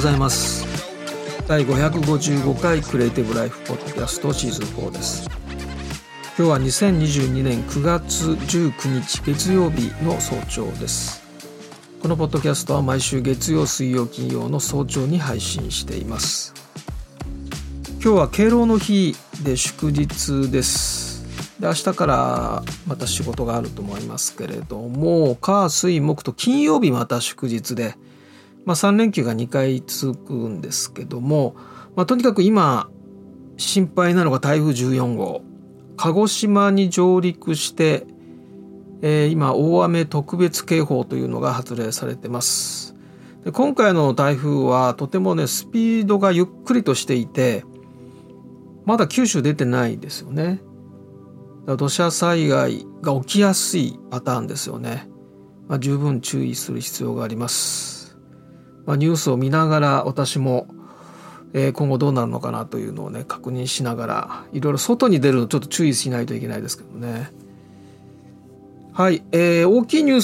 ございます。第555回クリエイティブライフポッドキャストシーズン4です。今日は2022年9月19日月曜日の早朝です。このポッドキャストは毎週月曜水曜金曜の早朝に配信しています。今日は敬老の日で祝日です。で明日からまた仕事があると思いますけれども火水木と金曜日また祝日でまあ、3連休が2回続くんですけども、まあ、とにかく今心配なのが台風14号。鹿児島に上陸して、えー、今大雨特別警報というのが発令されてます。で今回の台風はとてもねスピードがゆっくりとしていてまだ九州出てないですよね。土砂災害が起きやすいパターンですよね、まあ、十分注意する必要があります。まあ、ニュースを見ながら私も、えー、今後どうなるのかなというのをね確認しながらいろいろ外に出るのちょっと注意しないといけないですけどね。はい、えー、大きいニュー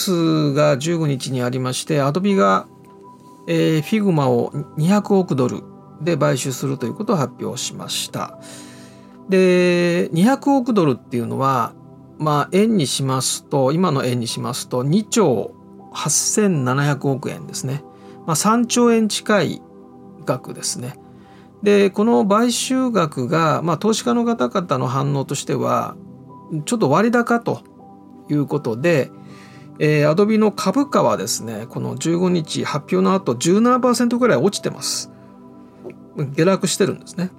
スが15日にありまして Adobe が、えー、 Figma を200億ドルで買収するということを発表しました。で200億ドルっていうのはまあ円にしますと今の円にしますと2兆8700億円ですね。まあ、3兆円近い額ですね。でこの買収額が、まあ、投資家の方々の反応としてはちょっと割高ということで、えー、アドビの株価はですねこの15日発表の後17%ぐらい落ちてます。下落してるんですね。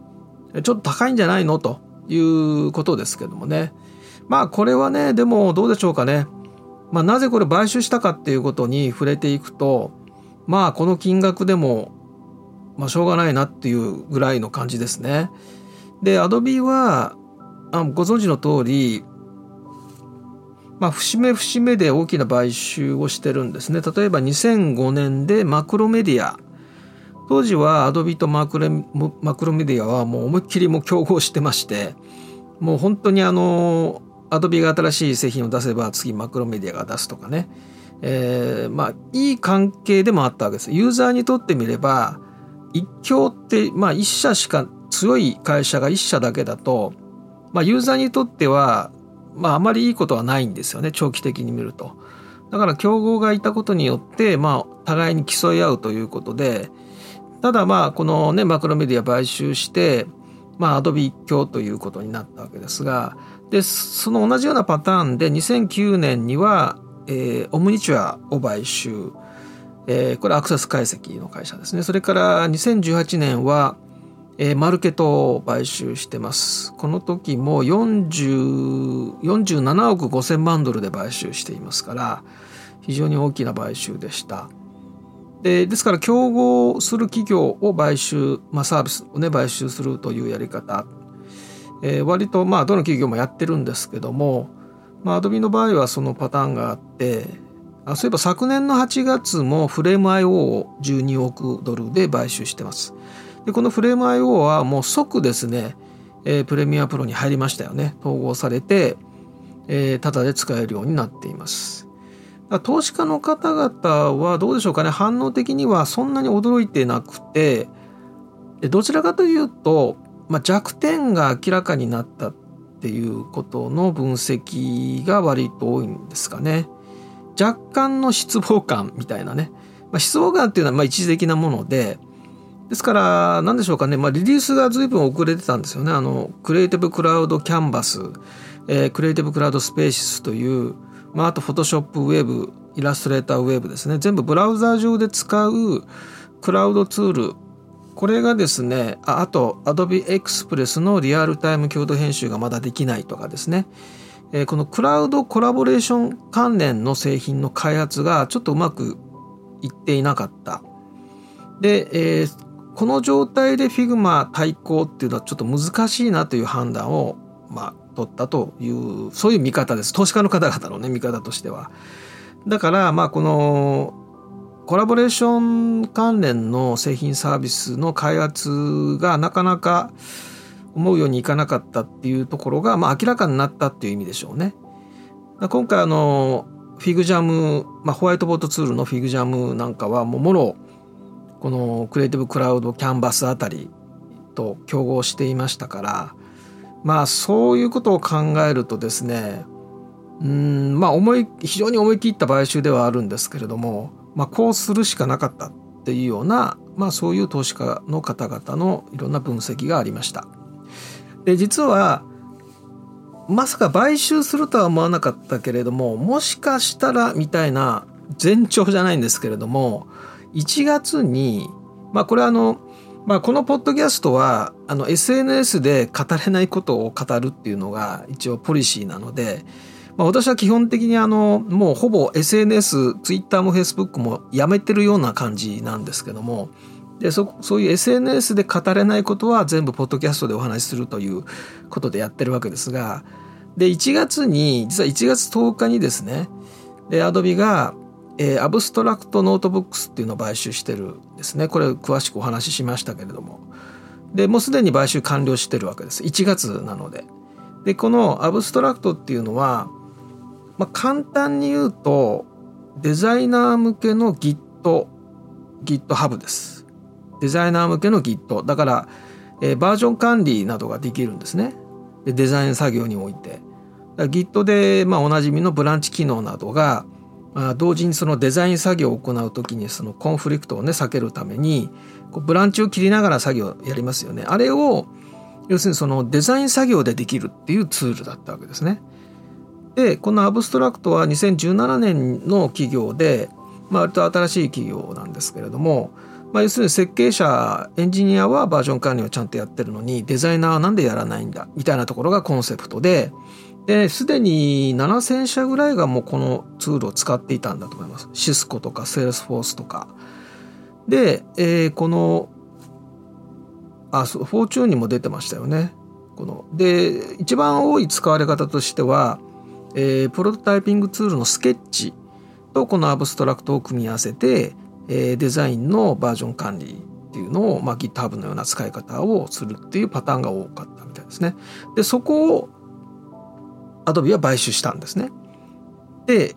ちょっと高いんじゃないの？ということですけどもね。まあこれはねでもどうでしょうかね、まあ、なぜこれ買収したかっていうことに触れていくとまあこの金額でも、まあ、しょうがないなっていうぐらいの感じですね。で、アドビはあご存知の通り、まあ、節目節目で大きな買収をしてるんですね。例えば2005年でマクロメディア。当時はアドビとマクレマクロメディアはもう思いっきりも競合してまして、もう本当にあの、アドビが新しい製品を出せば次マクロメディアが出すとかね。えー、まあいい関係でもあったわけです。ユーザーにとってみれば一強ってまあ一社しか強い会社が一社だけだと、まあ、ユーザーにとってはまああまりいいことはないんですよね長期的に見ると。だから競合がいたことによってまあ互いに競い合うということでただまあこのねマクロメディア買収してまあアドビ一強ということになったわけですがでその同じようなパターンで2009年にはえー、オムニチュアを買収、えー、これアクセス解析の会社ですね。それから2018年は、えー、マルケットを買収してます。この時も40 47億5000万ドルで買収していますから、非常に大きな買収でした。でですから競合する企業を買収、まあ、サービスをね買収するというやり方、えー、割とまあどの企業もやってるんですけどもまあ、Adobe の場合はそのパターンがあってあそういえば昨年の8月もフレーム IO を12億ドルで買収してます。でこのフレーム IO はもう即ですね、えー、プレミアプロに入りましたよね。統合されて、えー、タダで使えるようになっています。投資家の方々はどうでしょうかね反応的にはそんなに驚いてなくてどちらかというと、まあ、弱点が明らかになったっていうことの分析が割と多いんですかね。若干の失望感みたいなね。まあ、失望感っていうのはまあ一時的なもので、ですから、何でしょうかね、まあ、リリースが随分遅れてたんですよね。あの、クリエイティブクラウドキャンバス、えー、クリエイティブクラウドスペーシスという、まあ、あと、フォトショップウェブ、イラストレーターウェブですね。全部ブラウザー上で使うクラウドツールこれがですねああと Adobe Express のリアルタイム共同編集がまだできないとかですね、え、このクラウドコラボレーション関連の製品の開発がちょっとうまくいっていなかった。で、えー、この状態で Figma 対抗っていうのはちょっと難しいなという判断をまあ取ったというそういう見方です。投資家の方々のね見方としては。だからまあこのコラボレーション関連の製品サービスの開発がなかなか思うようにいかなかったっていうところが、まあ、明らかになったっていう意味でしょうね。今回あのフィグジャム、まあ、ホワイトボードツールのフィグジャムなんかはもうもろこのクリエイティブクラウドキャンバスあたりと競合していましたからまあそういうことを考えるとですねうんまあ思い非常に思い切った買収ではあるんですけれども、まあ、こうするしかなかったっていうような、まあ、そういう投資家の方々のいろんな分析がありました。で実はまさか買収するとは思わなかったけれどももしかしたらみたいな前兆じゃないんですけれども1月にまあこれはあの、まあ、このポッドキャストはあの SNS で語れないことを語るっていうのが一応ポリシーなので、まあ、私は基本的にあのもうほぼ SNS、Twitter も Facebook もやめてるような感じなんですけどもでそそういう SNS で語れないことは全部ポッドキャストでお話しするということでやってるわけですがで1月に実は1月10日にですねで Adobe が、えー、 Abstract Notebooks っていうのを買収してるんですね。これ詳しくお話ししましたけれども。でもうすでに買収完了してるわけです。1月なので。でこの Abstract っていうのは、まあ、簡単に言うとデザイナー向けの Git GitHub です。デザイナー向けの Git だから、えー、バージョン管理などができるんですね。でデザイン作業において。Git で、まあ、おなじみのブランチ機能などが、まあ、同時にそのデザイン作業を行う時にそのコンフリクトをね避けるためにこうブランチを切りながら作業やりますよね。あれを要するにそのデザイン作業でできるっていうツールだったわけですね。でこのアブストラクトは2017年の企業で、まあ、割と新しい企業なんですけれどもまあ、要するに設計者エンジニアはバージョン管理をちゃんとやってるのにデザイナーはなんでやらないんだみたいなところがコンセプトでですでに7,000社ぐらいがもうこのツールを使っていたんだと思います。シスコとかセールスフォースとか。で、えー、このあそうフォーチューンにも出てましたよね。こので一番多い使われ方としては、えー、プロトタイピングツールのスケッチとこの Abstract を組み合わせてえー、デザインのバージョン管理っていうのを、まあ、GitHub のような使い方をするっていうパターンが多かったみたいですね。でそこを Adobe は買収したんですね。で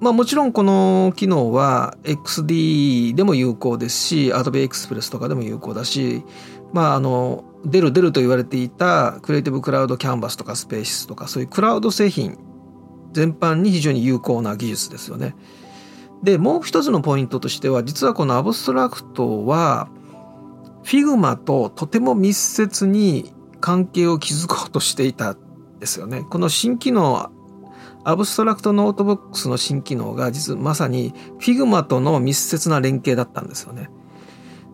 まあもちろんこの機能は XD でも有効ですし Adobe Express とかでも有効だしまああの出る出ると言われていたクリエイティブクラウドキャンバスとかスペーシスとかそういうクラウド製品全般に非常に有効な技術ですよね。でもう一つのポイントとしては実はこのアブストラクトは Figma ととても密接に関係を築こうとしていたんですよね。この新機能 Abstract Notebooks の新機能が実はまさに Figma との密接な連携だったんですよね。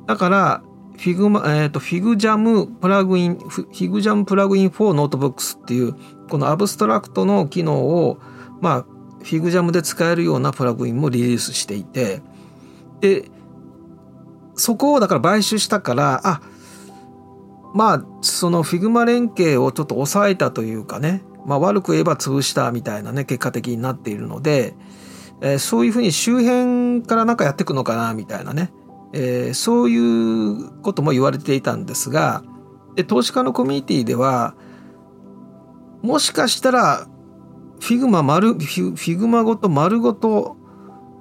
だから Figma、えっ、ー、と、 FigJam Plugin、FigJam Plugin for Notebooks っていう、この Abstract の機能を、まあ、 FigJam で使えるようなプラグインもリリースしていてでそこをだから買収したからあまあその Figma 連携をちょっと抑えたというかね、まあ、悪く言えば潰したみたいなね結果的になっているので、えー、そういうふうに周辺からなんかやっていくのかなみたいなね、えー、そういうことも言われていたんですがで投資家のコミュニティではもしかしたら Figma 丸 Figma ごと丸ごと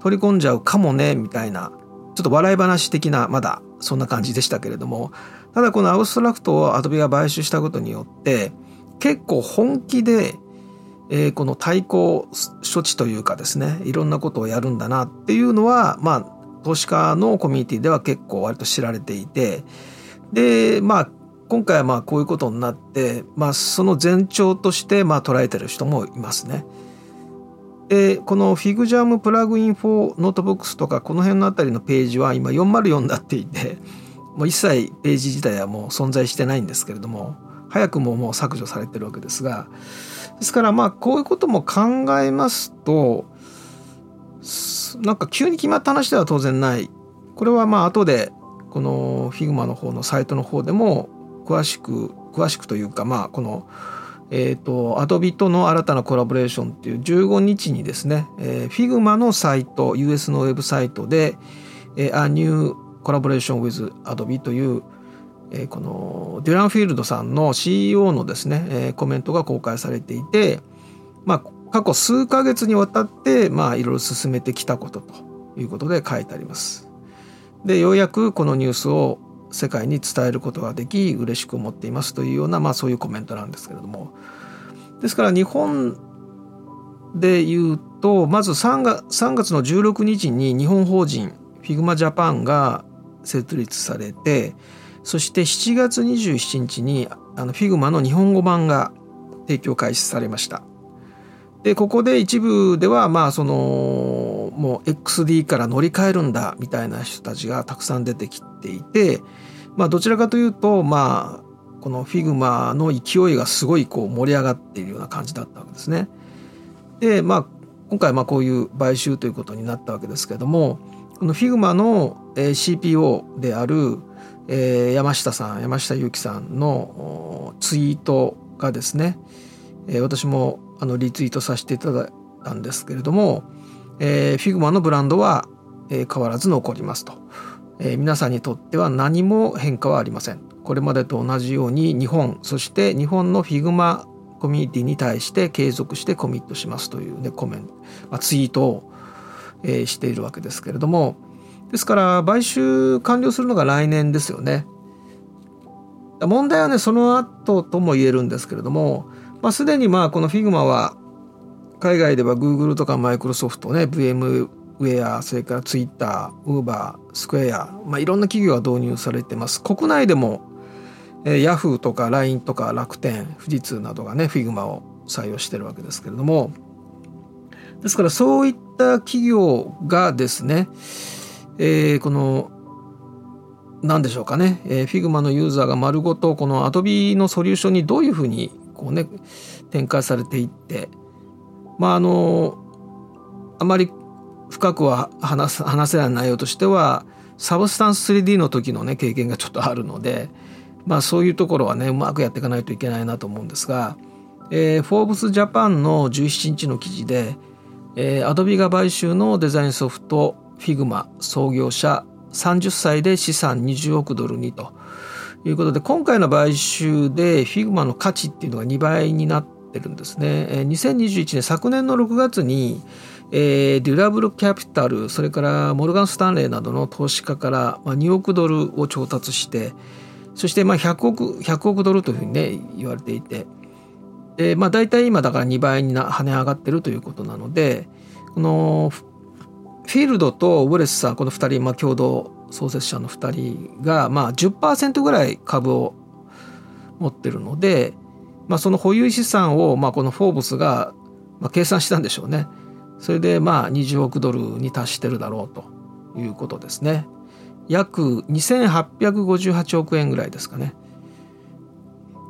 取り込んじゃうかもねみたいなちょっと笑い話的なまだそんな感じでしたけれども。ただこのアブストラクトをアドビが買収したことによって結構本気で、えー、この対抗処置というかですねいろんなことをやるんだなっていうのはまあ投資家のコミュニティでは結構割と知られていて。でまあ今回はまあこういうことになって、まあ、その前兆としてまあ捉えてる人もいますね。でこの FigJam プラグイン for Notebooks とかこの辺のあたりのページは今404になっていてもう一切ページ自体はもう存在してないんですけれども早くももう削除されてるわけですがですからまあこういうことも考えますとなんか急に決まった話では当然ないこれはまあ後でこの Figma の方のサイトの方でも詳しく詳しくというかまあこのえーと、アドビとの新たなコラボレーションっていう15日にですね、えー、Figma のサイト US のウェブサイトで、えー、A New Collaboration with Adobe という、えー、このデュランフィールドさんの CEO のですね、えー、コメントが公開されていて、まあ、過去数ヶ月にわたって、まあ、いろいろ進めてきたことということで書いてあります。でようやくこのニュースを世界に伝えることができ嬉しく思っていますというような、まあ、そういうコメントなんですけれどもですから日本で言うとまず3月 ,3 月の16日に日本法人 Figma Japan が設立されてそして7月27日にあの Figma の日本語版が提供開始されました。でここで一部ではまあそのもう XD から乗り換えるんだみたいな人たちがたくさん出てきていてまあどちらかというとまあこの Figma の勢いがすごいこう盛り上がっているような感じだったわけですね。でまあ今回まあこういう買収ということになったわけですけどもこの Figma の CPO である山下さん山下祐樹さんのツイートがですね私もあのリツイートさせていただいたんですけれども、えー、 Figma のブランドは、変わらず残りますと、えー、皆さんにとっては何も変化はありません。これまでと同じように日本そして日本のフィグマコミュニティに対して継続してコミットしますというねコメント、まあ、ツイートを、えー、しているわけですけれどもですから買収完了するのが来年ですよね。問題はねその後とも言えるんですけれどもまあ、すでにまあこの Figma は海外では Google とか Microsoft ね VMware それから Twitter、Uber、Square、まあ、いろんな企業が導入されてます。国内でも、えー、Yahoo とか LINE とか楽天富士通などがね Figma を採用してるわけですけれども。ですからそういった企業がですね、えー、この何でしょうかね、えー、Figma のユーザーが丸ごとこの Adobe のソリューションにどういうふうにこうね展開されていって。まああのあまり深くは話す話せない内容としてはサブスタンス 3D の時のね経験がちょっとあるのでまあそういうところはねうまくやっていかないといけないなと思うんですが、フォーブスジャパンの17日の記事で、えー、アドビが買収のデザインソフト Figma 創業者30歳で資産20億ドルにということで今回の買収で Figma の価値っていうのが2倍になってるんですね。2021年昨年の6月にえー、デュラブルキャピタルそれからモルガン・スタンレーなどの投資家から、まあ、2億ドルを調達してそしてまあ100億 ,100 億ドルというふうにね言われていてで、まあ、大体今だから2倍にな跳ね上がってるということなのでこのフィールドとウォレスさんこの2人、まあ、共同創設者の2人が、まあ10%ぐらい株を持ってるので、まあ、その保有資産を、まあ、このフォーブスが、まあ、計算したんでしょうね。それでまあ20億ドルに達してるだろうということですね。約2858億円ぐらいですかね。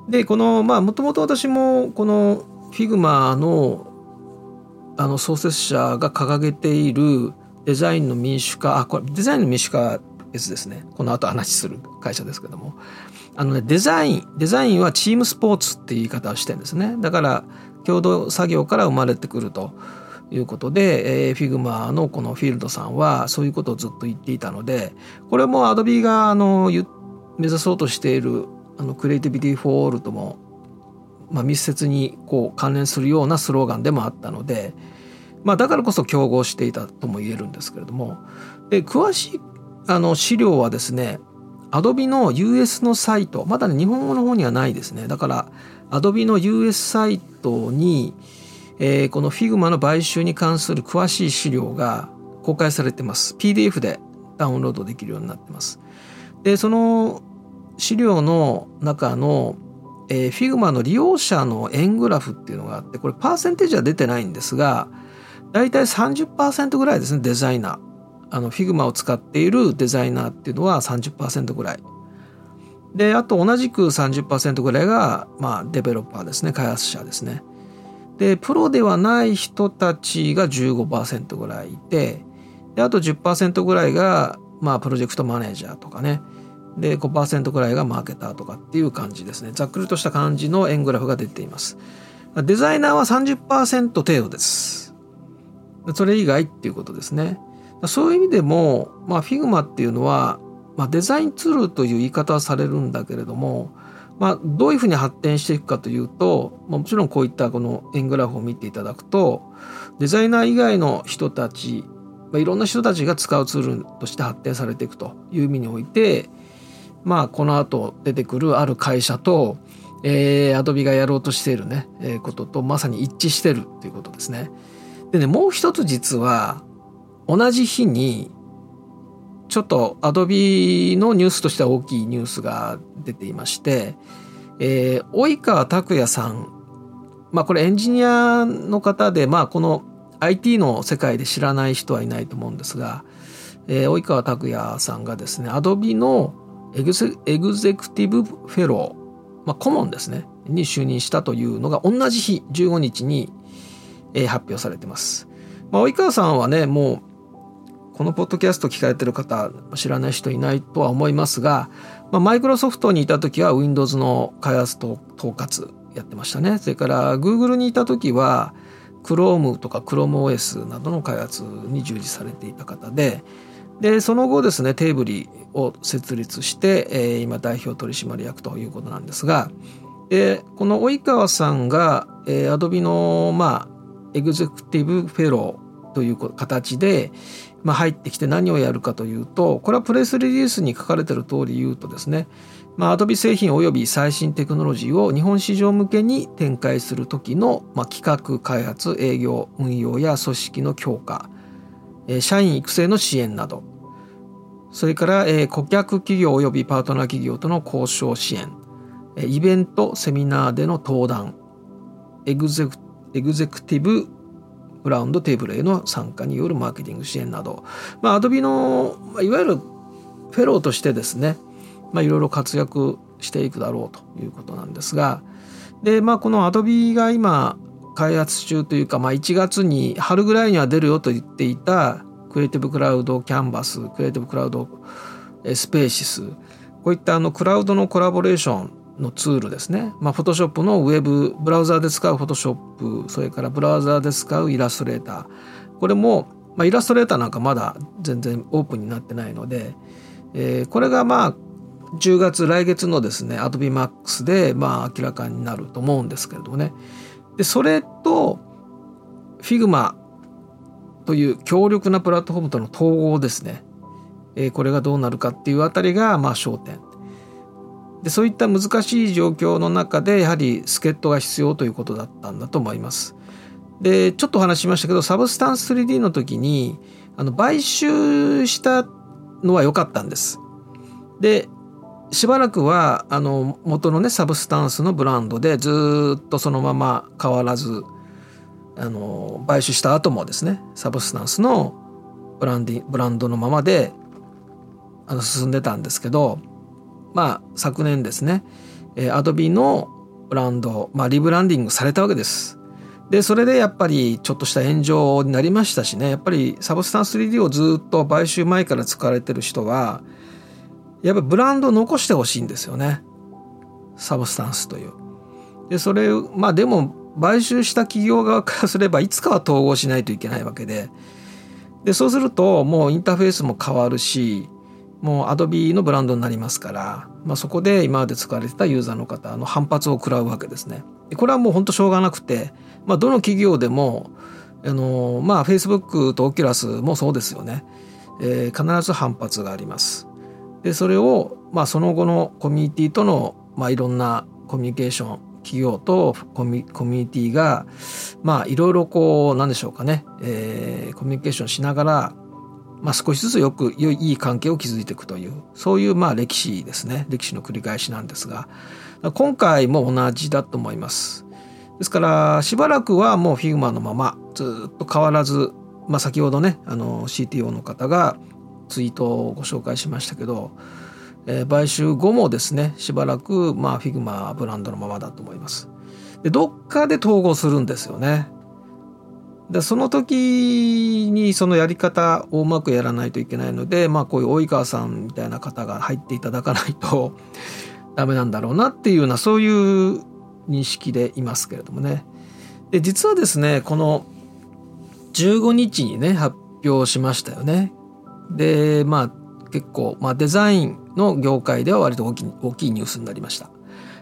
でこのまあもともと私もこの Figma のあの創設者が掲げているデザインの民主化あこれデザインの民主化別ですねこの後話する会社ですけどもあのねデザインデザインはチームスポーツっていう言い方をしてるんですねだから共同作業から生まれてくるということで、えー、 Figma のこのフィールドさんはそういうことをずっと言っていたのでこれも Adobe があの目指そうとしているあの Creativity for All とも、まあ、密接にこう関連するようなスローガンでもあったので、まあ、だからこそ競合していたとも言えるんですけれどもで詳しいあの資料はですね Adobe の US のサイトまだね日本語の方にはないですね。だから Adobe の US サイトに、えー、この Figma の買収に関する詳しい資料が公開されてます PDF でダウンロードできるようになってますでその資料の中の、えー、Figma の利用者の円グラフっていうのがあってこれパーセンテージは出てないんですが大体30%ぐらいですねデザイナーあの Figma を使っているデザイナーっていうのは30%ぐらい。で、あと同じく30%ぐらいが、まあ、デベロッパーですね、開発者ですね。で、プロではない人たちが15%ぐらいいて、で、あと10%ぐらいが、まあ、プロジェクトマネージャーとかね。で、5%ぐらいがマーケターとかっていう感じですね。ざっくりとした感じの円グラフが出ています。デザイナーは30%程度です。それ以外っていうことですね。そういう意味でも、まあ、Figma っていうのは、まあ、デザインツールという言い方はされるんだけれども、まあ、どういうふうに発展していくかというと、まあ、もちろんこういったこの円グラフを見ていただくとデザイナー以外の人たちまあ、いろんな人たちが使うツールとして発展されていくという意味においてまあこの後出てくるある会社とえー、アドビがやろうとしているね、えー、こととまさに一致してるということですね。でねもう一つ実は同じ日にちょっとアドビのニュースとしては大きいニュースが出ていまして、えー、及川拓也さんまあこれエンジニアの方でまあこの IT の世界で知らない人はいないと思うんですが、えー、及川拓也さんがですねアドビのエグゼエグゼクティブフェローまあ、顧問ですねに就任したというのが同じ日15日に、えー、発表されてます。まあ、及川さんはねもうこのポッドキャスト聞かれてる方知らない人いないとは思いますが、マイクロソフトにいた時は Windows の開発と統括やってましたね。それから Google にいた時は Chrome とか ChromeOS などの開発に従事されていた方ででその後ですねテーブリを設立して、今代表取締役ということなんですが、えー、この及川さんが、えー、アドビのまあエグゼクティブフェローという形で、まあ、入ってきて何をやるかというとこれはプレスリリースに書かれてる通り言うとですねまあ、アドビ製品及び最新テクノロジーを日本市場向けに展開する時の、まあ、企画開発営業運用や組織の強化社員育成の支援などそれから、えー、顧客企業及びパートナー企業との交渉支援、イベント、セミナーでの登壇、エグゼクエグゼクティブラウンドテーブルへの参加によるマーケティング支援など、まあ、アドビの、まあ、いわゆるフェローとしてですね、まあ、いろいろ活躍していくだろうということなんですが、で、まあ、このアドビが今、開発中というか、まあ、1月に春ぐらいには出るよと言っていた Creative Cloud Canvas Creative Cloud Spaces。こういったあのクラウドのコラボレーションのツールですね。まあ、 Photoshop のウェブ、ブラウザーで使う Photoshop、それからブラウザーで使う Illustrator。これも、まあ、イラストレーターなんかまだ全然オープンになってないので、えー、これがまあ、10月、来月のですね、Adobe Max でまあ明らかになると思うんですけれどもね。で、それと、Figma という強力なプラットフォームとの統合ですね、えー、これがどうなるかっていうあたりがまあ焦点でそういった難しい状況の中でやはり助っ人が必要ということだったんだと思います。でちょっとお話しましたけどサブスタンス 3D の時にあの買収したのは良かったんです。でしばらくはあの元のね Substance のブランドでずっとそのまま変わらずあの買収した後もですね Substance のブランディブランドのままであの進んでたんですけどまあ昨年ですね Adobe のブランド、まあ、リブランディングされたわけです。でそれでやっぱりちょっとした炎上になりましたしねやっぱりサブスタンス 3D をずっと買収前から使われてる人はやっぱブランドを残してほしいんですよねSubstance という。でそれまあでも買収した企業側からすればいつかは統合しないといけないわけででそうするともうインターフェースも変わるしもう Adobe のブランドになりますから、まあ、そこで今まで使われてたユーザーの方の反発を食らうわけですね。これはもう本当しょうがなくて、まあ、どの企業でもあのまあ Facebook と Oculus もそうですよね、えー、必ず反発があります。でそれを、まあ、その後のコミュニティとの、まあ、いろんなコミュニケーション企業とコミュニティがまあいろいろこうなんでしょうかね、えー、コミュニケーションしながら、まあ、少しずつよく良いいい関係を築いていくというそういうまあ歴史ですね歴史の繰り返しなんですが今回も同じだと思います。ですからしばらくはもう Figma のままずっと変わらず、まあ、先ほどねあの CTO の方がツイートをご紹介しましたけどえー、買収後もですねしばらくまあフィグマブランドのままだと思います。でどっかで統合するんですよね。でその時にそのやり方をうまくやらないといけないのでまあこういう及川さんみたいな方が入っていただかないと ダメなんだろうなっていうようなそういう認識でいますけれどもね。で実はですねこの15日にね発表しましたよね。でまあ結構、まあ、デザインの業界では割と大き大きいニュースになりました。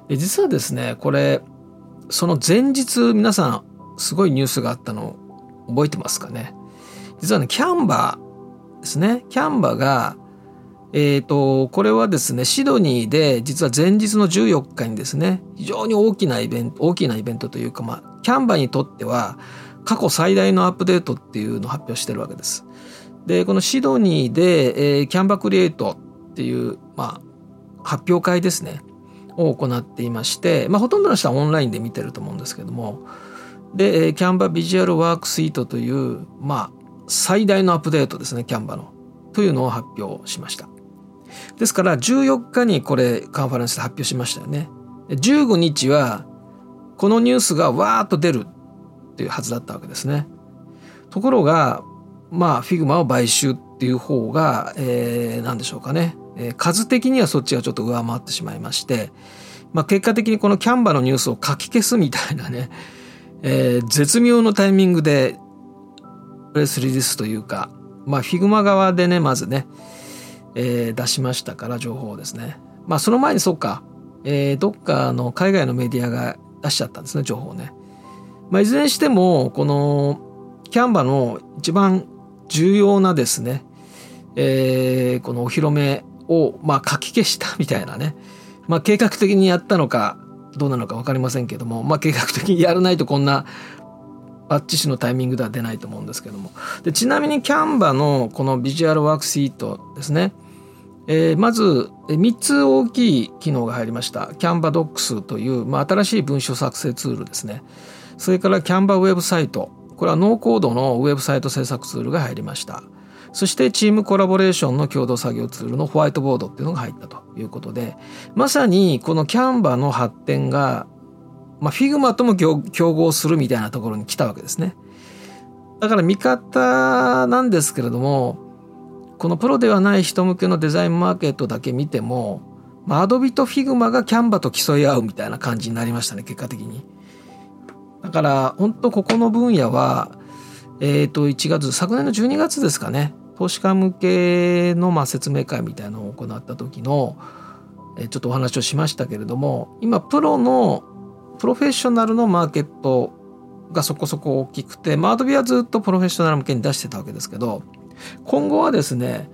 で実はですねこれその前日皆さんすごいニュースがあったの覚えてますかね？実はねキャンバーですねキャンバがえーと、これはですねシドニーで実は前日の14日にですね非常に大きなイベント大きなイベントというか、まあ、キャンバーにとっては過去最大のアップデートっていうのを発表してるわけです。でこのシドニーで、えー、キャンバークリエイトっていう、まあ、発表会ですねを行っていまして、まあ、ほとんどの人はオンラインで見てると思うんですけどもでキャンバビジュアルワークスイートという、まあ、最大のアップデートですねキャンバの。というのを発表しました。ですから14日にこれカンファレンスで発表しましたよね。15日はこのニュースがわーっと出るっていうはずだったわけですね。ところがまあ Figma を買収っていう方が、えー、何でしょうかね、数的にはそっちがちょっと上回ってしまいまして、まあ、結果的にこの Canva のニュースを書き消すみたいなねえー、絶妙のタイミングでプレスリリースというか、まあ、 Figma 側でねまずね、えー、出しましたから情報をですねまあその前にそうか、えー、どっかの海外のメディアが出しちゃったんですね情報ね。まあ、いずれにしてもこのキャンバの一番重要なですね、えー、このお披露目をまあ書き消したみたいなね、まあ、計画的にやったのかどうなのか分かりませんけども、まあ、計画的にやらないとこんなバッチシのタイミングでは出ないと思うんですけども。でちなみに Canva のこの Visual Worksuite ですね、えー、まず3つ大きい機能が入りました。 Canva Docs という、まあ、新しい文書作成ツールですね。それから Canva ウェブサイト。これはノーコードのウェブサイト制作ツールが入りました。そしてチームコラボレーションの共同作業ツールのホワイトボードっていうのが入ったということで、まさにこの Canva の発展が、まあ、 Figma とも競合するみたいなところに来たわけですね。だから見方なんですけれども、このプロではない人向けのデザインマーケットだけ見ても、まあ、 Adobe と Figma が Canva と競い合うみたいな感じになりましたね、結果的に。だから、本当ここの分野は、えっ、ー、と、1月、昨年の12月ですかね。投資家向けのまあ説明会みたいなのを行った時のちょっとお話をしましたけれども今プロのプロフェッショナルのマーケットがそこそこ大きくて、まあ、アドビはずっとプロフェッショナル向けに出してたわけですけど今後はですね、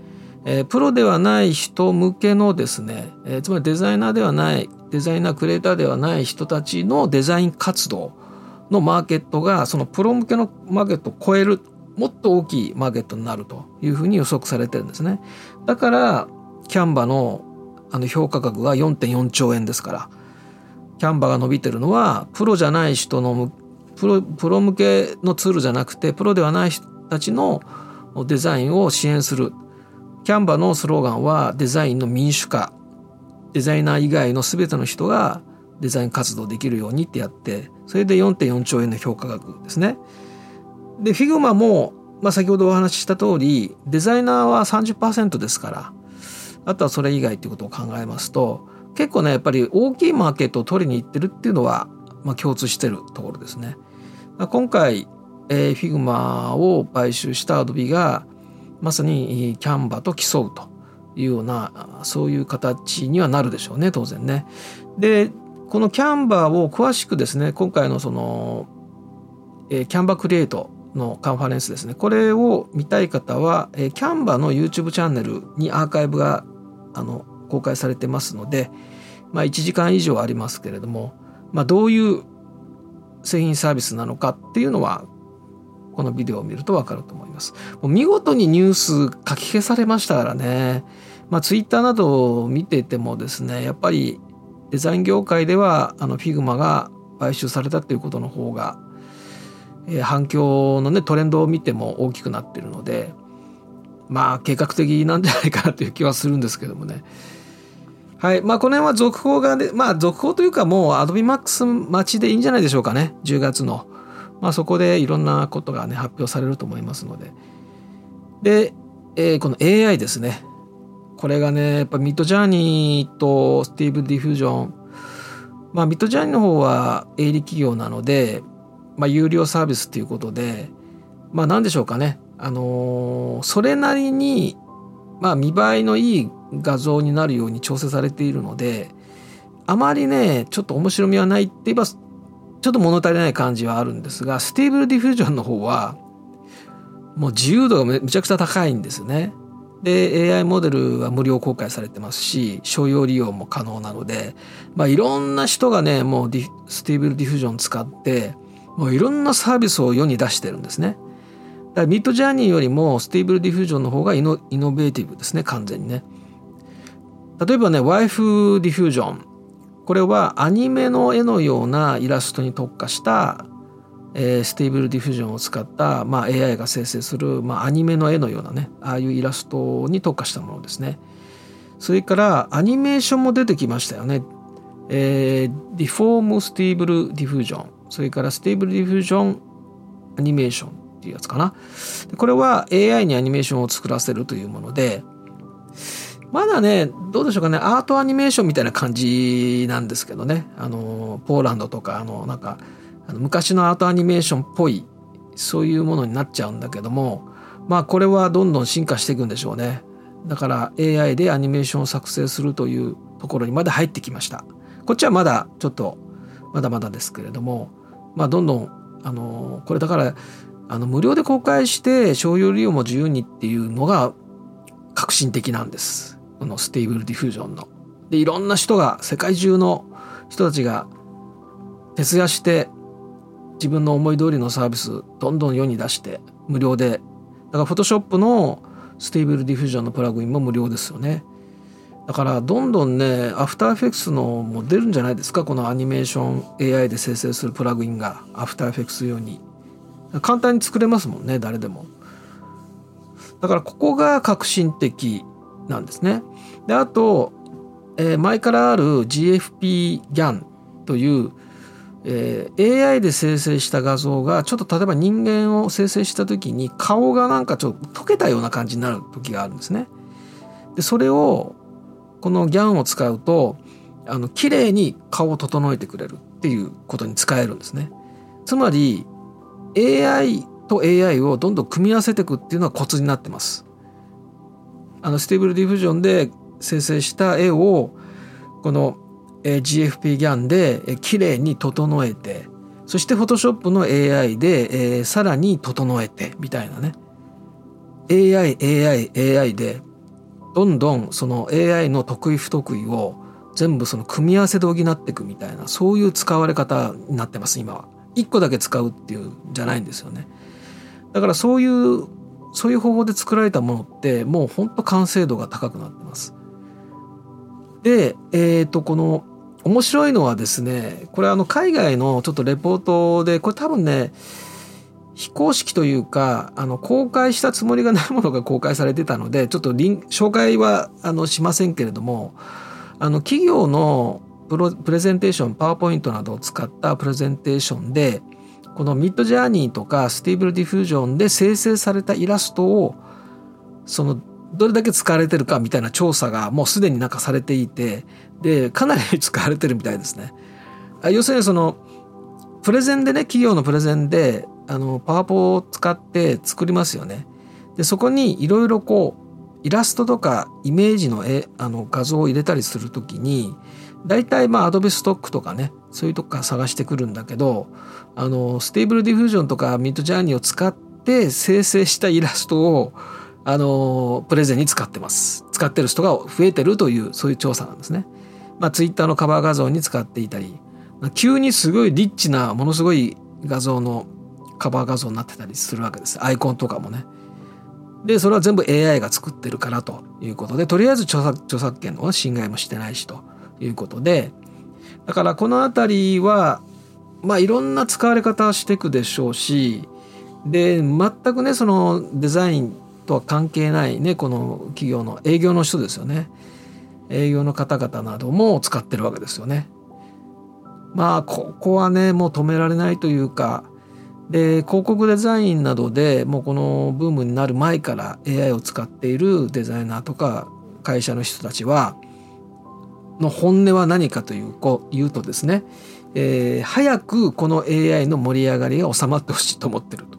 えー、プロではない人向けのですね、えー、つまりデザイナーではないデザイナークリエイターではない人たちのデザイン活動のマーケットがそのプロ向けのマーケットを超えるもっと大きいマーケットになるというふうに予測されてるんですね。だからキャンバのあの評価額が4.4兆円ですからキャンバが伸びてるのはプロじゃない人のプロプロ向けのツールじゃなくてプロではない人たちのデザインを支援するキャンバのスローガンはデザインの民主化デザイナー以外の全ての人がデザイン活動できるようにってやってそれで4.4兆円の評価額ですね。で、 Figma も、まあ、先ほどお話しした通り、デザイナーは30%ですから、あとはそれ以外っていうことを考えますと、結構ね、やっぱり大きいマーケットを取りに行ってるっていうのは、まあ、共通してるところですね。今回、えー、 Figma を買収した Adobe が、まさに Canva と競うというような、そういう形にはなるでしょうね、当然ね。で、この Canva を詳しくですね、今回のその、えー、キャンバクリエイトのカンファレンスですねこれを見たい方は、えー、キャンバの YouTube チャンネルにアーカイブがあの公開されてますので、まあ、1時間以上ありますけれども、まあ、どういう製品サービスなのかっていうのはこのビデオを見ると分かると思います。もう見事にニュース書き消されましたからね。まあ、ツイッターなどを見ててもですねやっぱりデザイン業界ではあの Figma が買収されたっていうことの方がえ反響のねトレンドを見ても大きくなってるのでまあ計画的なんじゃないかなという気はするんですけどもね。はい。まあこの辺は続報がね、まあ続報というかもう Adobe Max 待ちでいいんじゃないでしょうかね。10月の。まあそこでいろんなことがね発表されると思いますので。で、えー、この AI ですね。これがね、やっぱ Midjourney と Stable Diffusion。まあ Midjourney の方は営利企業なので、まあ、有料サービスっていうことで、まあ、何でしょうかね。あのー、それなりに、まあ、見栄えのいい画像になるように調整されているので、あまりね、ちょっと面白みはないって言えば、ちょっと物足りない感じはあるんですが、 Stable Diffusion の方は、もう自由度がめちゃくちゃ高いんですね。で AI モデルは無料公開されてますし商用利用も可能なので、まあ、いろんな人がねもう Stable Diffusion 使ってもういろんなサービスを世に出してるんですね。だから Midjourney よりも Stable Diffusion の方がイノイノベーティブですね完全にね。例えばね Waifu Diffusion これはアニメの絵のようなイラストに特化したえー、 Stable Diffusion を使った、まあ、AI が生成する、まあ、アニメの絵のようなねああいうイラストに特化したものですねそれからアニメーションも出てきましたよね、えー、 Deforum Stable Diffusion それから Stable Diffusion Animation っていうやつかな。これは AI にアニメーションを作らせるというものでまだねどうでしょうかね。アートアニメーションみたいな感じなんですけどね。あのポーランドとかあのなんかあの昔のアートアニメーションっぽいそういうものになっちゃうんだけどもまあこれはどんどん進化していくんでしょうね。だから AI でアニメーションを作成するというところにまだ入ってきました。こっちはまだちょっとまだまだですけれどもまあどんどんあのこれだからあの無料で公開して商用利用も自由にっていうのが革新的なんです。この Stable Diffusion の。でいろんな人が世界中の人たちが徹夜して自分の思い通りのサービスどんどん世に出して無料で。だから Photoshop の Stable Diffusion のプラグインも無料ですよね。だからどんどんね After Effects のも出るんじゃないですか？このアニメーション AI で生成するプラグインが。 After Effects 用に。簡単に作れますもんね誰でも。だからここが革新的なんですね。であと、えー、前からある GFP-GAN というえー、AI で生成した画像がちょっと例えば人間を生成した時に顔がなんかちょっと溶けたような感じになる時があるんですね。でそれをこの GAN を使うとあの綺麗に顔を整えてくれるっていうことに使えるんですね。つまり AI と AI をどんどん組み合わせていくっていうのはコツになってます。あの Stable Diffusion で生成した絵をこの GFP ギャンで綺麗に整えてそして Photoshop の AI で、えー、さらに整えてみたいなね AI AI AI でどんどんその AI の得意不得意を全部その組み合わせで補っていくみたいなそういう使われ方になってます今は。一個だけ使うっていうじゃないんですよね。だからそういうそういう方法で作られたものってもうほんと完成度が高くなってます。で、えっ、ー、とこの面白いのはですねこれあの海外のちょっとレポートでこれ多分ね非公式というかあの公開したつもりがないものが公開されてたのでちょっとリン紹介はあのしませんけれどもあの企業のプロプレゼンテーションパワーポイントなどを使ったプレゼンテーションでこの Midjourney とか Stable Diffusion で生成されたイラストをそのどれだけ使われてるかみたいな調査がもうすでになんかされていてでかなり使われてるみたいですね。要するにそのプレゼンでね企業のプレゼンであのパワポを使って作りますよね。でそこにいろいろこうイラストとかイメージの絵あの画像を入れたりするときに大体まあ Adobe Stock とかねそういうとこから探してくるんだけどあの Stable Diffusion とか Midjourney を使って生成したイラストをあのプレゼンに使ってます使ってる人が増えてるというそういう調査なんですね。まあ、ツイッターのカバー画像に使っていたり急にすごいリッチなものすごい画像のカバー画像になってたりするわけですアイコンとかもね。でそれは全部 AI が作ってるからということでとりあえず著作著作権の侵害もしてないしということでだからこの辺りはまあいろんな使われ方していくでしょうしで全くねそのデザインとは関係ないねこの企業の営業の人ですよね営業の方々なども使ってるわけですよね。まあここはねもう止められないというかで広告デザインなどでもうこのブームになる前から AI を使っているデザイナーとか会社の人たちはの本音は何かというこう言うとですね、えー、早くこの AI の盛り上がりが収まってほしいと思ってると。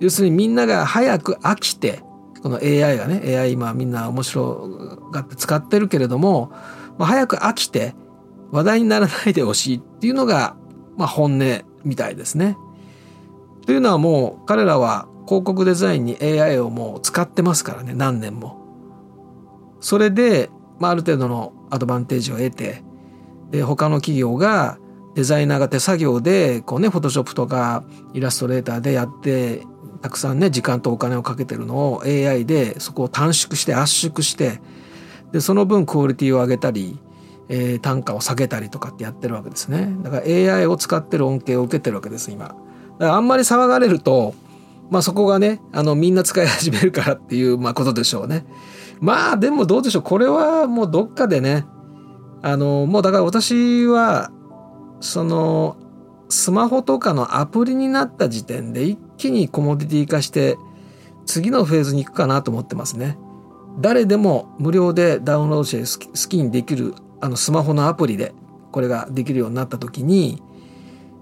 要するにみんなが早く飽きてこの AI がね AI 今みんな面白がって使ってるけれども、まあ、早く飽きて話題にならないでほしいっていうのが、まあ、本音みたいですね。というのはもう彼らは広告デザインに AI をもう使ってますからね何年も。それで、まあ、ある程度のアドバンテージを得てで他の企業がデザイナーが手作業でこうねフォトショップとかイラストレーターでやってたくさんね時間とお金をかけてるのを AI でそこを短縮して圧縮してでその分クオリティを上げたり、えー、単価を下げたりとかってやってるわけですね。だから AI を使ってる恩恵を受けてるわけです今。だからあんまり騒がれるとまあそこがねあのみんな使い始めるからっていう、まあ、ことでしょうね。まあでもどうでしょう。これはもうどっかでねあのもうだから私はそのスマホとかのアプリになった時点で一気にコモディティ化して次のフェーズに行くかなと思ってますね。誰でも無料でダウンロードして好きにできるあのスマホのアプリでこれができるようになった時に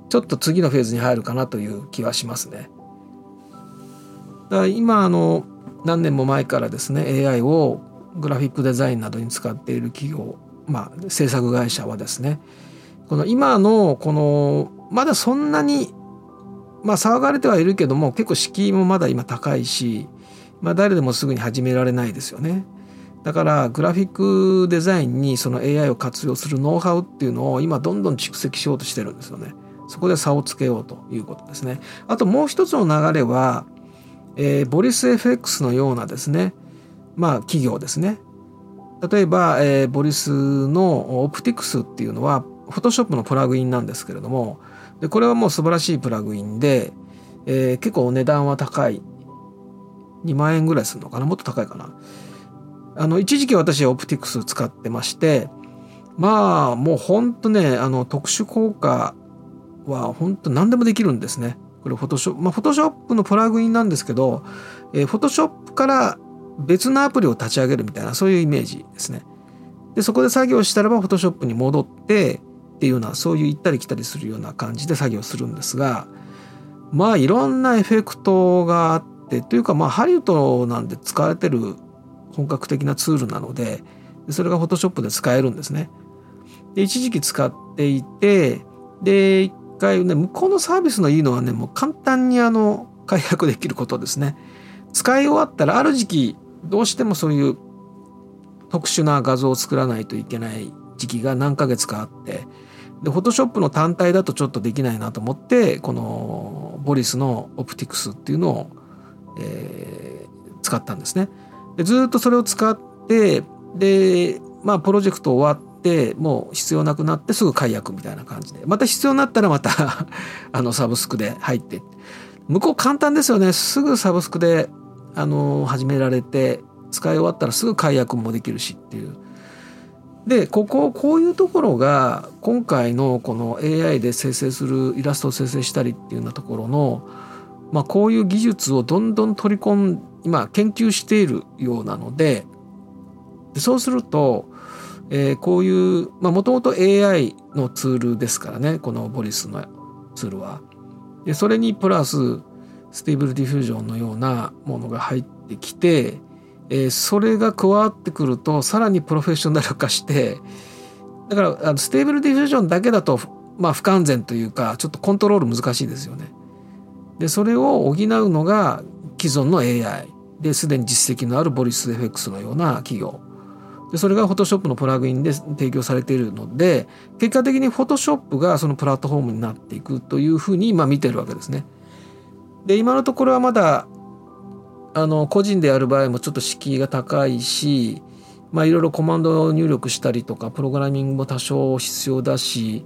ちょっと次のフェーズに入るかなという気はしますね。だから今あの何年も前からですね AI をグラフィックデザインなどに使っている企業まあ制作会社はですねこの今のこのまだそんなにまあ騒がれてはいるけども結構敷居もまだ今高いし、まあ、誰でもすぐに始められないですよね。だからグラフィックデザインにその AI を活用するノウハウっていうのを今どんどん蓄積しようとしてるんですよね。そこで差をつけようということですね。あともう一つの流れは、えー、ボリス FX のようなですね、まあ企業ですね。例えば、えー、ボリスのオプティクスっていうのはフォトショップのプラグインなんですけれどもでこれはもう素晴らしいプラグインで、えー、結構値段は高い2万円ぐらいするのかな？もっと高いかな？あの一時期私はオプティクス使ってましてまあもうほんとねあの特殊効果は本当何でもできるんですね。これフォトショップまあフォトショップのプラグインなんですけど、えー、フォトショップから別のアプリを立ち上げるみたいなそういうイメージですね。でそこで作業したらばフォトショップに戻ってっていうようなそういう行ったり来たりするような感じで作業するんですがまあいろんなエフェクトがあってというかまあハリウッドなんで使われてる本格的なツールなのでそれがフォトショップで使えるんですね。で一時期使っていてで一回ね向こうのサービスのいいのはねもう簡単にあの解約できることですね。使い終わったらある時期どうしてもそういう特殊な画像を作らないといけない時期が何ヶ月かあってでフォトショップの単体だとちょっとできないなと思ってこのボリスのオプティクスっていうのを、えー、使ったんですね。でずっとそれを使ってでまあプロジェクト終わってもう必要なくなってすぐ解約みたいな感じで。また必要になったらまた あのサブスクで入って。向こう簡単ですよね。すぐサブスクであの始められて使い終わったらすぐ解約もできるしっていう。でこここういうところが今回のこの AI で生成するイラストを生成したりっていうようなところの、まあ、こういう技術をどんどん取り込ん今研究しているようなのでそうすると、えー、こういうもともと AI のツールですからねこの Boris のツールは。でそれにプラス Stable Diffusion のようなものが入ってきてえー、それが加わってくるとさらにプロフェッショナル化してだからあの Stable Diffusion だけだと、まあ、不完全というかちょっとコントロール難しいですよね。でそれを補うのが既存の AI ですでに実績のあるボリス FX のような企業でそれがフォトショップのプラグインで提供されているので結果的にフォトショップがそのプラットフォームになっていくというふうに今見てるわけですね。で今のところはまだあの個人でやる場合もちょっと敷居が高いしまあいろいろコマンドを入力したりとかプログラミングも多少必要だし、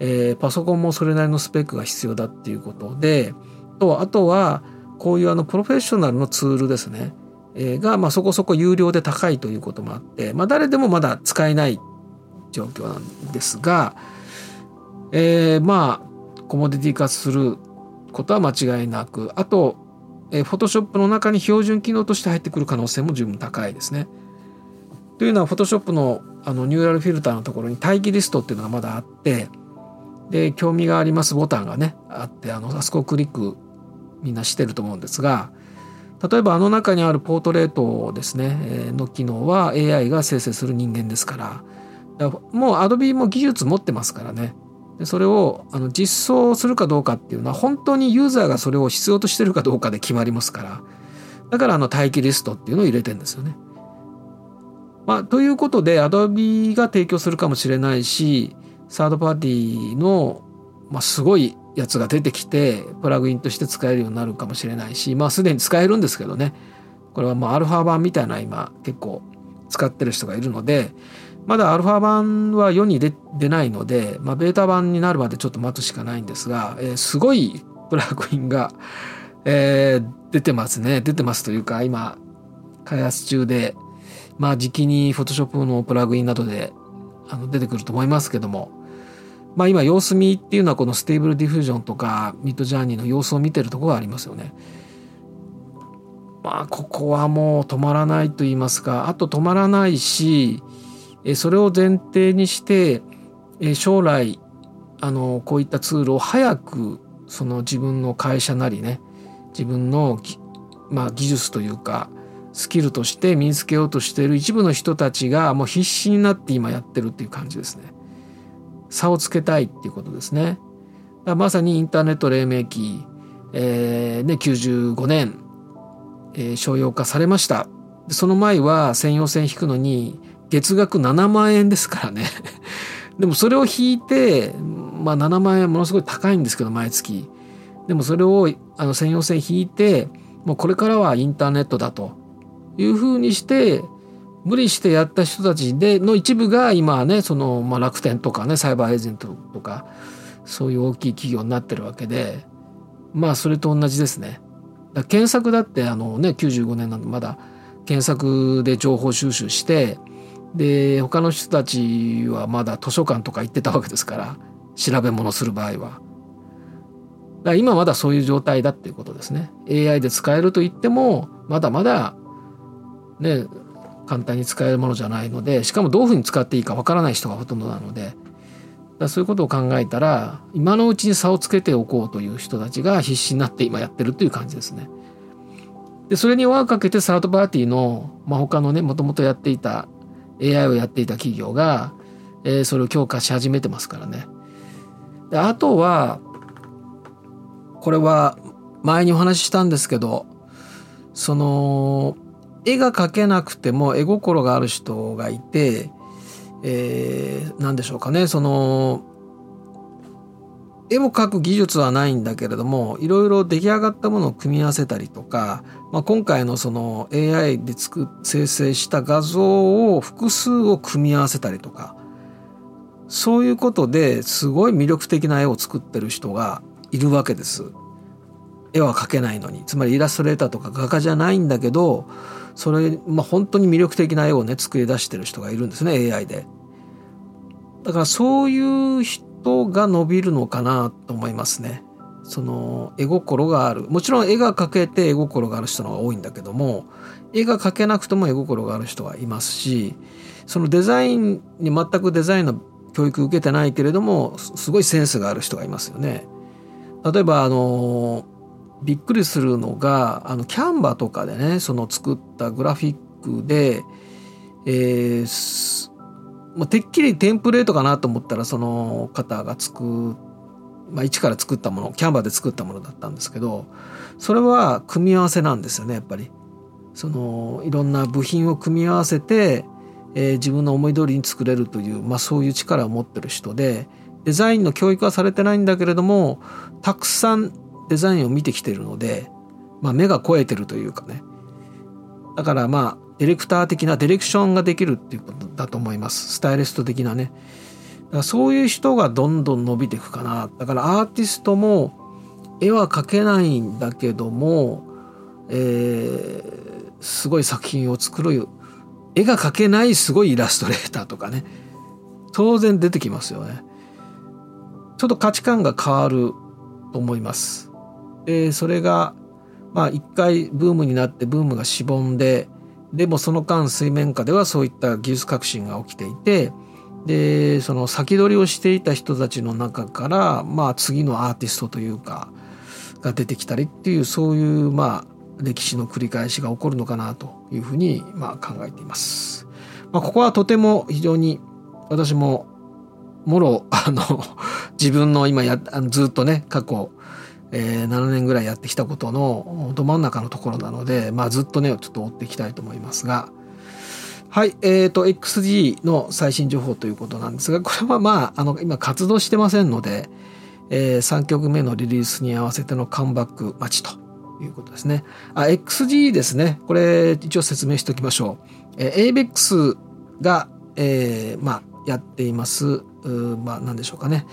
えー、パソコンもそれなりのスペックが必要だっていうことでとあとはこういうあのプロフェッショナルのツールですね、えー、がまあそこそこ有料で高いということもあって、まあ、誰でもまだ使えない状況なんですが、えー、まあコモディティ化することは間違いなくあとえー、Photoshop の中に標準機能として入ってくる可能性も十分高いですね。というのは Photoshop のあのニューラルフィルターのところに待機リストっていうのがまだあってで興味がありますボタンがねあってあのあそこをクリックみんなしてると思うんですが例えばあの中にあるポートレートですね、の機能は AI が生成する人間ですからもう Adobe も技術持ってますからねでそれをあの実装するかどうかっていうのは本当にユーザーがそれを必要としてるかどうかで決まりますからだからあの待機リストっていうのを入れてんですよね。まあ、ということで Adobe が提供するかもしれないしサードパーティーの、まあ、すごいやつが出てきてプラグインとして使えるようになるかもしれないしまあすでに使えるんですけどね。これはまあアルファ版みたいな今結構使ってる人がいるのでまだアルファ版は世に出ないので、まあ、ベータ版になるまでちょっと待つしかないんですが、えー、すごいプラグインが、えー、出てますね。出てますというか今開発中でまあ時期に Photoshop のプラグインなどであの出てくると思いますけども。まあ今様子見っていうのはこの Stable Diffusion とか Midjourney の様子を見てるとこがありますよね。まあここはもう止まらないと言いますかあと止まらないしそれを前提にして将来あのこういったツールを早くその自分の会社なりね自分の、まあ、技術というかスキルとして身につけようとしている一部の人たちがもう必死になって今やってるっていう感じですね。差をつけたいっていうことですね。まさにインターネット黎明期、えーね、95年、えー、商用化されました。その前は専用線引くのに月額7万円ですからね でもそれを引いて、まあ7万円ものすごい高いんですけど、毎月。でもそれをあの専用線引いて、もうこれからはインターネットだというふうにして、無理してやった人たちでの一部が今はね、その、まあ、楽天とかね、サイバーエージェントとか、そういう大きい企業になってるわけで、まあそれと同じですね。だ検索だってあのね、95年なんでまだ検索で情報収集して、で他の人たちはまだ図書館とか行ってたわけですから調べ物する場合は。だから今まだそういう状態だっていうことですね。AI で使えると言ってもまだまだね簡単に使えるものじゃないのでしかもどういうふうに使っていいかわからない人がほとんどなのでだそういうことを考えたら今のうちに差をつけておこうという人たちが必死になって今やってるという感じですね。でそれに輪をかけてサードパーティーの、まあ、他のねもともとやっていた AI をやっていた企業が、えー、それを強化し始めてますからね。であとはこれは前にお話ししたんですけどその絵が描けなくても絵心がある人がいて、えー、何でしょうかねその絵を描く技術はないんだけれどもいろいろ出来上がったものを組み合わせたりとか、まあ、今回のその AI で作生成した画像を複数を組み合わせたりとかそういうことですごい魅力的な絵を作ってる人がいるわけです。絵は描けないのにつまりイラストレーターとか画家じゃないんだけどそれ、まあ、本当に魅力的な絵をね作り出してる人がいるんですね AI で。だからそういう人が伸びるのかなと思いますね。その絵心があるもちろん絵が描けて絵心がある人の方が多いんだけども絵が描けなくても絵心がある人はいますしそのデザインに全くデザインの教育受けてないけれどもすごいセンスがある人がいますよね。例えばあのびっくりするのがあのキャンバとかでねその作ったグラフィックで、えー、まあ、てっきりテンプレートかなと思ったらその方が作まあ、一から作ったものキャンバーで作ったものだったんですけどそれは組み合わせなんですよねやっぱり。そのいろんな部品を組み合わせて、えー、自分の思い通りに作れるという、まあ、そういう力を持ってる人でデザインの教育はされてないんだけれどもたくさんデザインを見てきてるので、まあ、目が肥えてるというかねだからまあディレクター的なディレクションができるっていうことだと思います。スタイリスト的なね。だからそういう人がどんどん伸びていくかな。だからアーティストも絵は描けないんだけども、えー、すごい作品を作る絵が描けないすごいイラストレーターとかね当然出てきますよね。ちょっと価値観が変わると思います。でそれがまあ一回ブームになってブームがしぼんででもその間水面下ではそういった技術革新が起きていてでその先取りをしていた人たちの中からまあ次のアーティストというかが出てきたりっていうそういうまあ歴史の繰り返しが起こるのかなというふうにまあ考えています。まあ、ここはとても非常に私ももろあの自分の今やずっとね過去、えー、7年ぐらいやってきたことのど真ん中のところなので、まあ、ずっとねちょっと追っていきたいと思いますがはいえーと、XG の最新情報ということなんですがこれはまああの今活動してませんので、えー、3曲目のリリースに合わせてのカムバック待ちということですね。あ XG ですねこれ一応説明しておきましょう。えー、ABEX が、えー、まあ、やっていますうまあ何でしょうかね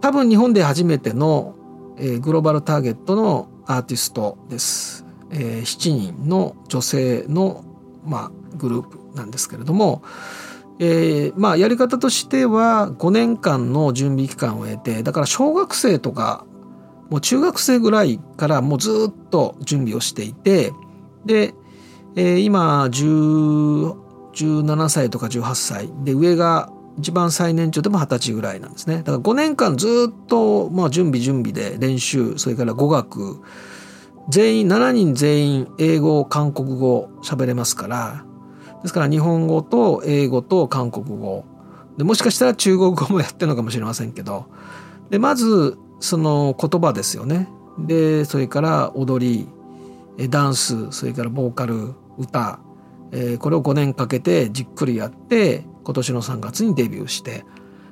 多分日本で初めての、えー、グローバルターゲットのアーティストです。えー、7人の女性の、まあ、グループなんですけれども、えー、まあやり方としては5年間の準備期間を得てだから小学生とかもう中学生ぐらいからもうずっと準備をしていてで、えー、今17歳とか18歳で上が一番最年長でも二十歳ぐらいなんですね。だから5年間ずっとまあ準備準備で練習それから語学。全員7人全員英語韓国語喋れますから。ですから日本語と英語と韓国語。でもしかしたら中国語もやってるのかもしれませんけど。でまずその言葉ですよね。でそれから踊り。ダンス。それからボーカル。歌、えー、これを5年かけてじっくりやって今年の3月にデビューして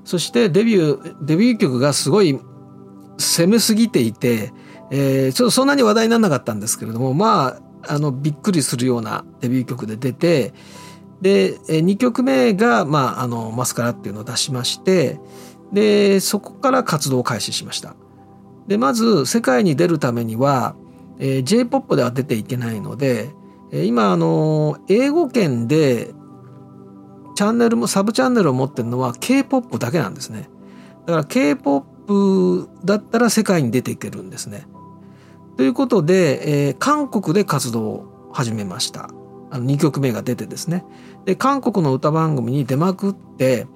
そしてデビューデビュー曲がすごい攻めすぎていて、えー、ちょっとそんなに話題にならなかったんですけれどもまああのびっくりするようなデビュー曲で出てで2曲目が、まあ、あのマスカラっていうのを出しましてでそこから活動を開始しました。でまず世界に出るためには、えー、J−POP では出ていけないので、今あの英語圏でチャンネルもサブチャンネルを持ってるのは K-POP だけなんですね。だから K-POP だったら世界に出ていけるんですね。ということで、えー、韓国で活動を始めました。あの2曲目が出てですね。で、韓国の歌番組に出まくって、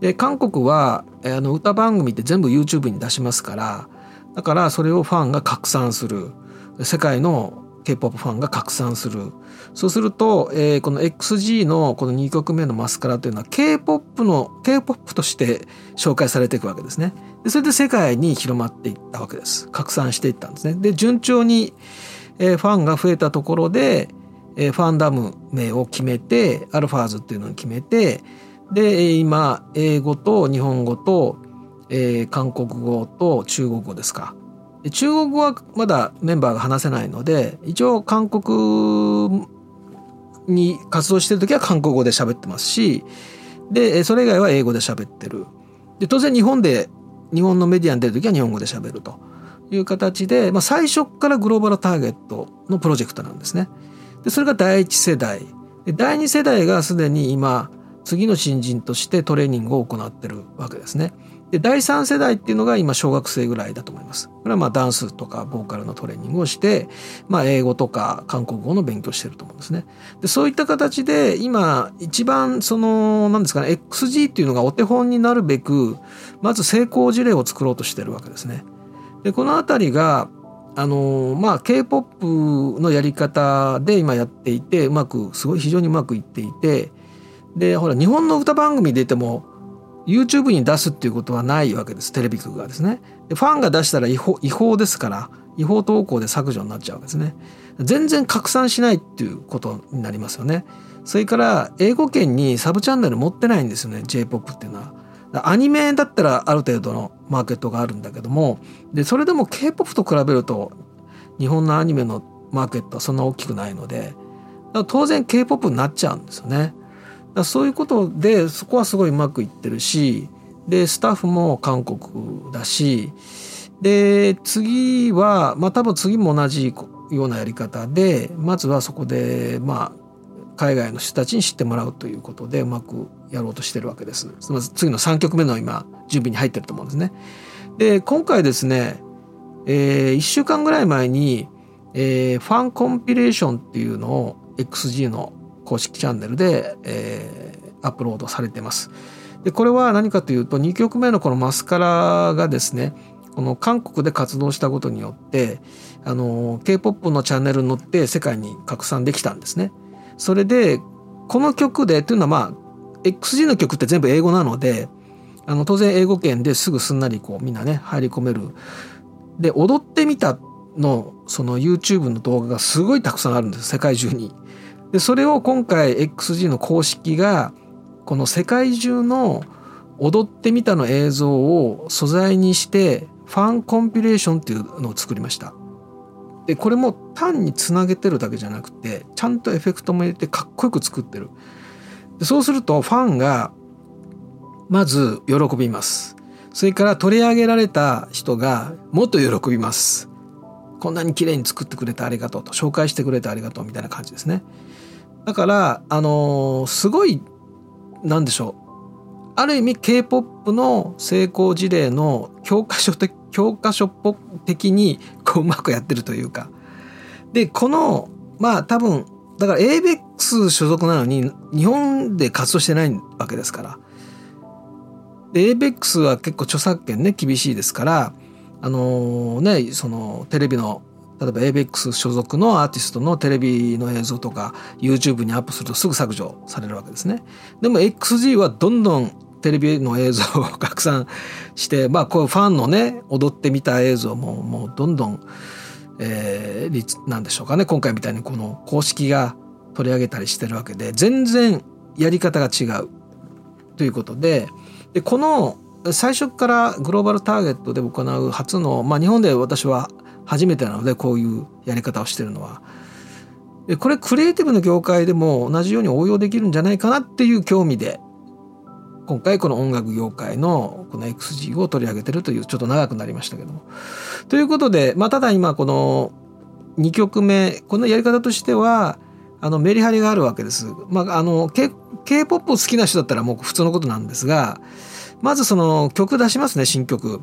で、韓国は、えー、あの歌番組って全部 YouTube に出しますから、だからそれをファンが拡散する。世界の K-POP ファンが拡散する。そうすると、えー、この XG のこの2曲目のマスカラというのは K-POP の K-POP として紹介されていくわけですね。でそれで世界に広まっていったわけです。拡散していったんですね。で順調に、えー、ファンが増えたところで、えー、ファンダム名を決めてアルファーズっていうのを決めてで今英語と日本語と、えー、韓国語と中国語ですか。中国語はまだメンバーが話せないので一応韓国に活動してる時は韓国語で喋ってますしでそれ以外は英語で喋ってるで当然日本で日本のメディアに出る時は日本語で喋るという形で、まあ、最初からグローバルターゲットのプロジェクトなんですね。でそれが第一世代で第二世代がすでに今次の新人としてトレーニングを行ってるわけですね。で第3世代っていうのが今小学生ぐらいだと思います。これはまあダンスとかボーカルのトレーニングをして、まあ、英語とか韓国語の勉強してると思うんですね。でそういった形で今一番その何ですかね XG っていうのがお手本になるべくまず成功事例を作ろうとしてるわけですね。でこの辺りがあのまあ K-POP のやり方で今やっていてうまくすごい非常にうまくいっていてでほら日本の歌番組出ても YouTube に出すっていうことはないわけです。テレビ局がですね。でファンが出したら違法違法ですから違法投稿で削除になっちゃうわけですね。全然拡散しないっていうことになりますよね。それから英語圏にサブチャンネル持ってないんですよね。J-POP っていうのは。アニメだったらある程度のマーケットがあるんだけどもでそれでも K-POP と比べると日本のアニメのマーケットはそんな大きくないので当然 K-POP になっちゃうんですよね。そういうことでそこはすごいうまくいってるしでスタッフも韓国だしで次はまあ多分次も同じようなやり方でまずはそこでまあ海外の人たちに知ってもらうということでうまくやろうとしてるわけです。まず次の3曲目の今準備に入ってると思うんですね。で今回ですね、えー、1週間ぐらい前に、えー、ファンコンピレーションっていうのを XG の公式チャンネルで、えー、アップロードされてます。でこれは何かというと2曲目のこのマスカラがですねこの韓国で活動したことによってあの K-POP のチャンネルに乗って世界に拡散できたんですね。それでこの曲でというのはまあ XG の曲って全部英語なのであの当然英語圏ですぐすんなりこうみんなね入り込めるで踊ってみたのその YouTube の動画がすごいたくさんあるんです世界中に。でそれを今回 XG の公式がこの世界中の踊ってみたの映像を素材にしてファンコンピレーションっていうのを作りました。でこれも単につなげてるだけじゃなくてちゃんとエフェクトも入れてかっこよく作ってる。でそうするとファンがまず喜びます。それから取り上げられた人がもっと喜びます。こんなに綺麗に作ってくれてありがとうと紹介してくれてありがとうみたいな感じですね。だからあのー、すごいなんでしょう。ある意味 K-POP の成功事例の教科書的教科書っぽ的にこううまくやってるというか。でこのまあ多分だから ABEX 所属なのに日本で活動してないわけですから。で ABEX は結構著作権ね厳しいですからあのー、ねそのテレビの例えば ABEX 所属のアーティストのテレビの映像とか YouTube にアップするとすぐ削除されるわけですね。でも XG はどんどんテレビの映像を拡散してまあこういうファンのね踊ってみた映像ももうどんどん、えー、なんでしょうかね今回みたいにこの公式が取り上げたりしてるわけで全然やり方が違うということででこの最初からグローバルターゲットで行う初の、まあ、日本で私は初めてなのでこういうやり方をしてるのは。でこれクリエイティブの業界でも同じように応用できるんじゃないかなっていう興味で今回この音楽業界のこの XG を取り上げてるというちょっと長くなりましたけども。ということで、まあ、ただ今この2曲目このやり方としてはあのメリハリがあるわけです。まあ、あの K K-POP を好きな人だったらもう普通のことなんですがまずその曲出しますね新曲。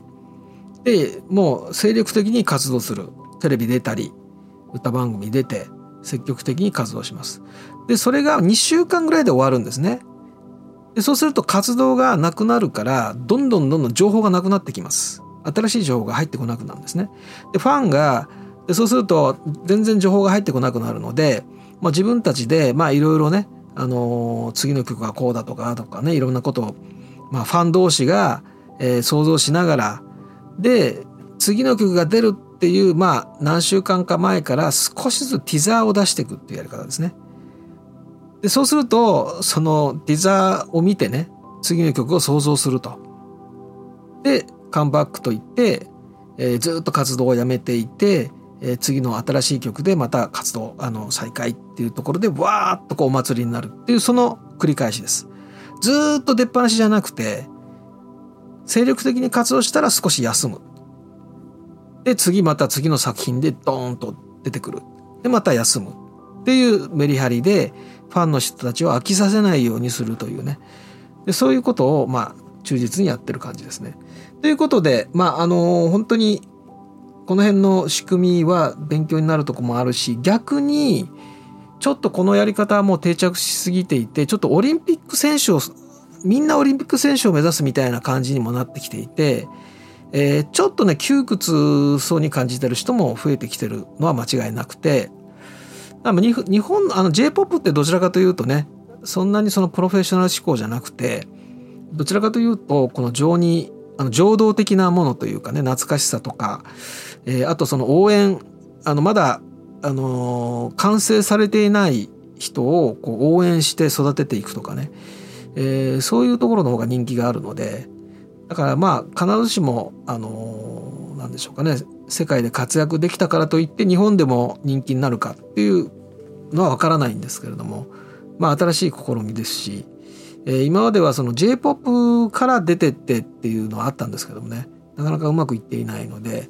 でもう精力的に活動する。テレビ出たり歌番組出て積極的に活動します。でそれが2週間ぐらいで終わるんですね。でそうすると活動がなくなるからどんどんどんどん情報がなくなってきます。新しい情報が入ってこなくなるんですね。でファンがでそうすると全然情報が入ってこなくなるので、まあ、自分たちでまあいろいろね、あのー、次の曲がこうだとかとかねいろんなことを、まあ、ファン同士が、えー、想像しながらで次の曲が出るっていうまあ何週間か前から少しずつティザーを出していくっていうやり方ですね。でそうするとそのティザーを見てね次の曲を想像すると。でカムバックといって、えー、ずっと活動をやめていて、えー、次の新しい曲でまた活動あの再開っていうところでわーっとこうお祭りになるっていうその繰り返しです。ずっと出っ放しじゃなくて精力的に活動したら少し休む。で、次また次の作品でドーンと出てくる。で、また休む。っていうメリハリで、ファンの人たちを飽きさせないようにするというね。でそういうことを、まあ、忠実にやってる感じですね。ということで、まあ、あの、本当に、この辺の仕組みは勉強になるとこもあるし、逆に、ちょっとこのやり方はもう定着しすぎていて、ちょっとオリンピック選手をみんなオリンピック選手を目指すみたいな感じにもなってきていて、えー、ちょっとね窮屈そうに感じてる人も増えてきてるのは間違いなくて日本あの J−POP ってどちらかというとねそんなにそのプロフェッショナル志向じゃなくてどちらかというとこの情にあの情動的なものというかね懐かしさとか、えー、あとその応援あのまだ、あのー、完成されていない人をこう応援して育てていくとかねえー、そういうところの方が人気があるのでだからまあ必ずしもあのー、なんでしょうかね世界で活躍できたからといって日本でも人気になるかっていうのは分からないんですけれどもまあ新しい試みですし、えー、今まではその j p o p から出てってっていうのはあったんですけどもねなかなかうまくいっていないので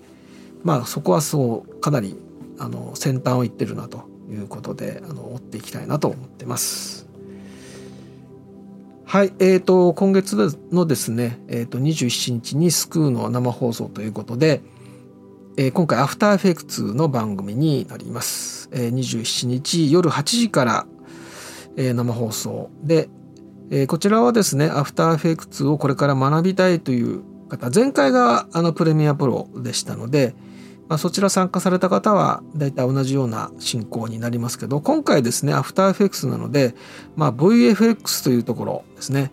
まあそこはそうかなりあの先端をいってるなということであの追っていきたいなと思ってます。はい、えーと、今月のですね、えーと、27日にスクーの生放送ということで、えー、今回 After Effects の番組になります。えー、27日夜8時から、えー、生放送で、えー、こちらはですね、 After Effects をこれから学びたいという方、前回があの Premiere Pro でしたので、まあ、そちら参加された方は大体同じような進行になりますけど今回ですね After Effects なので、まあ、VFX というところですね、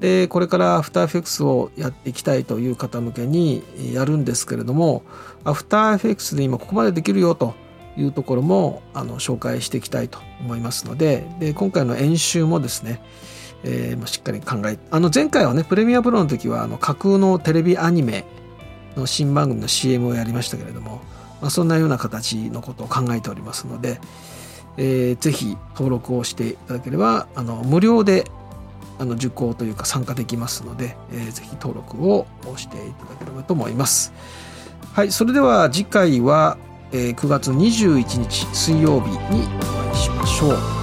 でこれから After Effects をやっていきたいという方向けにやるんですけれどもアフターエフェクスで今ここまでできるよというところもあの紹介していきたいと思いますのでで今回の演習もですね、えー、しっかり考えあの前回はねプレミアプロの時はあの架空のテレビアニメの新番組の CM をやりましたけれども、まあ、そんなような形のことを考えておりますので、えー、ぜひ登録をしていただければあの無料であの受講というか参加できますので、えー、ぜひ登録をしていただければと思います。はい、それでは次回は、えー、9月21日水曜日にお会いしましょう。